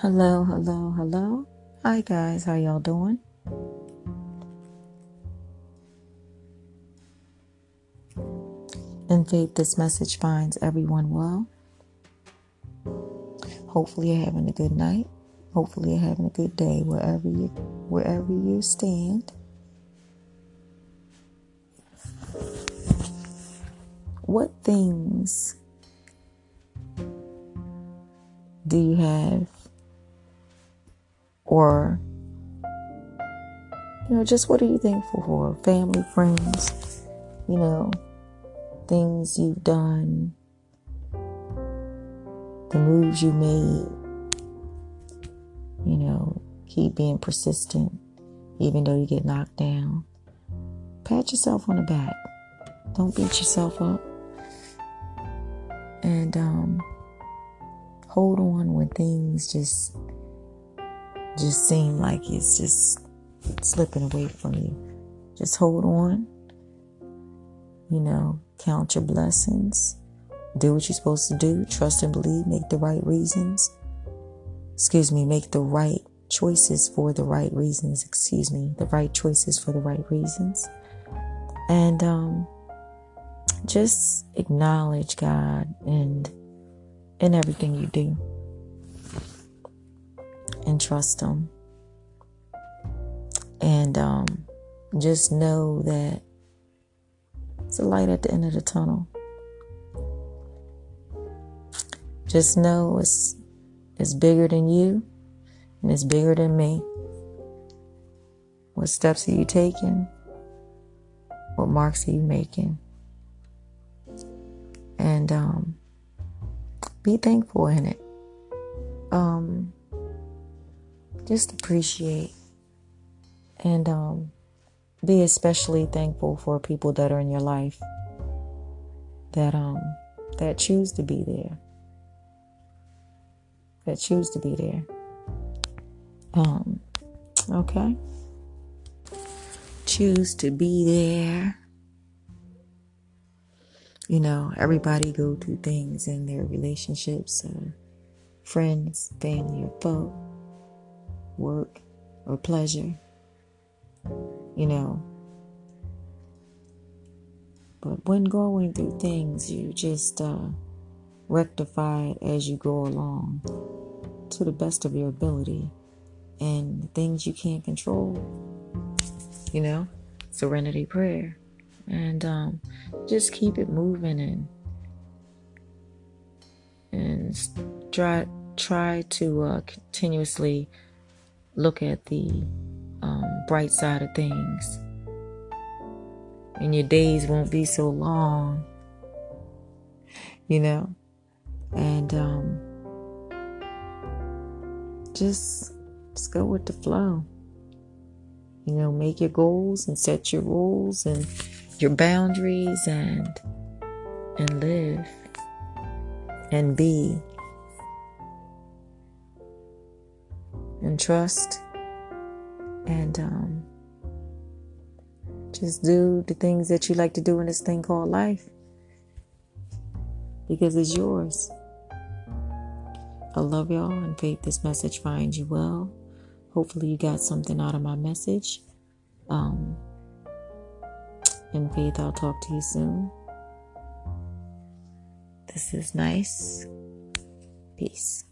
Hello, hello, hello. Hi guys, how y'all doing? In faith, this message finds everyone well. Hopefully, you're having a good night. Hopefully, you're having a good day wherever you wherever you stand. What things do you have or you know just what are you thankful for? Family friends you know things you've done the moves you made you know keep being persistent even though you get knocked down. Pat yourself on the back. Don't beat yourself up. And um, hold on when things just just seem like it's just slipping away from you. Just hold on. You know, count your blessings. Do what you're supposed to do. Trust and believe. Make the right reasons. Excuse me, make the right choices for the right reasons. Excuse me, the right choices for the right reasons. And um, just acknowledge God and in everything you do trust Him. And um, just know that it's a light at the end of the tunnel. Just know it's it's bigger than you and it's bigger than me. What steps are you taking? What marks are you making? And um, be thankful in it. Um, just appreciate and um, be especially thankful for people that are in your life that um that choose to be there. That choose to be there. Um okay. Choose to be there. You know everybody go through things in their relationships uh, friends family or foe work or pleasure, you know. But when going through things, you just uh, rectify it as you go along to the best of your ability. And things you can't control, you know, serenity prayer. And um, just keep it moving and and try try to uh, continuously look at the um, bright side of things. And your days won't be so long, you know? And um, just, just go with the flow. You know, make your goals and set your rules and your boundaries and and live and be trust and um, just do the things that you like to do in this thing called life because it's yours. I love y'all and faith this message finds you well. Hopefully, you got something out of my message. Um, in faith, I'll talk to you soon. This is nice. Peace.